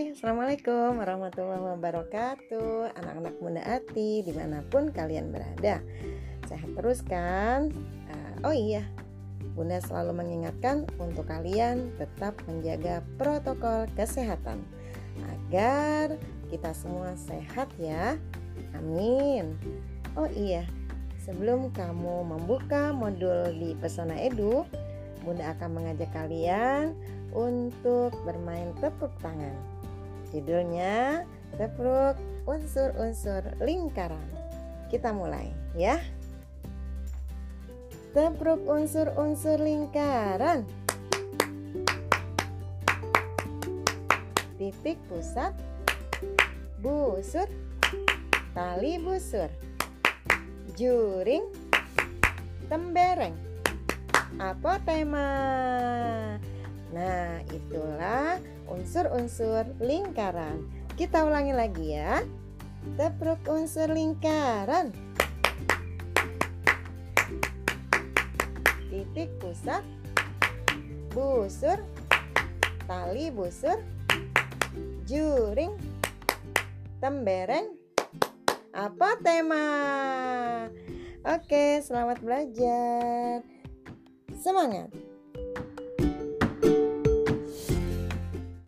Assalamualaikum warahmatullahi wabarakatuh. Anak-anak Bunda Ati di mana pun kalian berada. Sehat terus kan? Uh, oh iya, Bunda selalu mengingatkan untuk kalian tetap menjaga protokol kesehatan Agar kita semua sehat ya. Amin. Oh iya, sebelum kamu membuka modul di Pesona Edu Bunda akan mengajak kalian untuk bermain tepuk tangan. Judulnya tepuk unsur-unsur lingkaran. Kita mulai ya. Tepuk unsur-unsur lingkaran. Titik pusat busur tali busur juring tembereng apa tema itulah unsur-unsur lingkaran. Kita ulangi lagi ya. Tepruk unsur lingkaran. Titik pusat. Busur. Tali busur. Juring. Tembereng. Apa tema? Oke selamat belajar. Semangat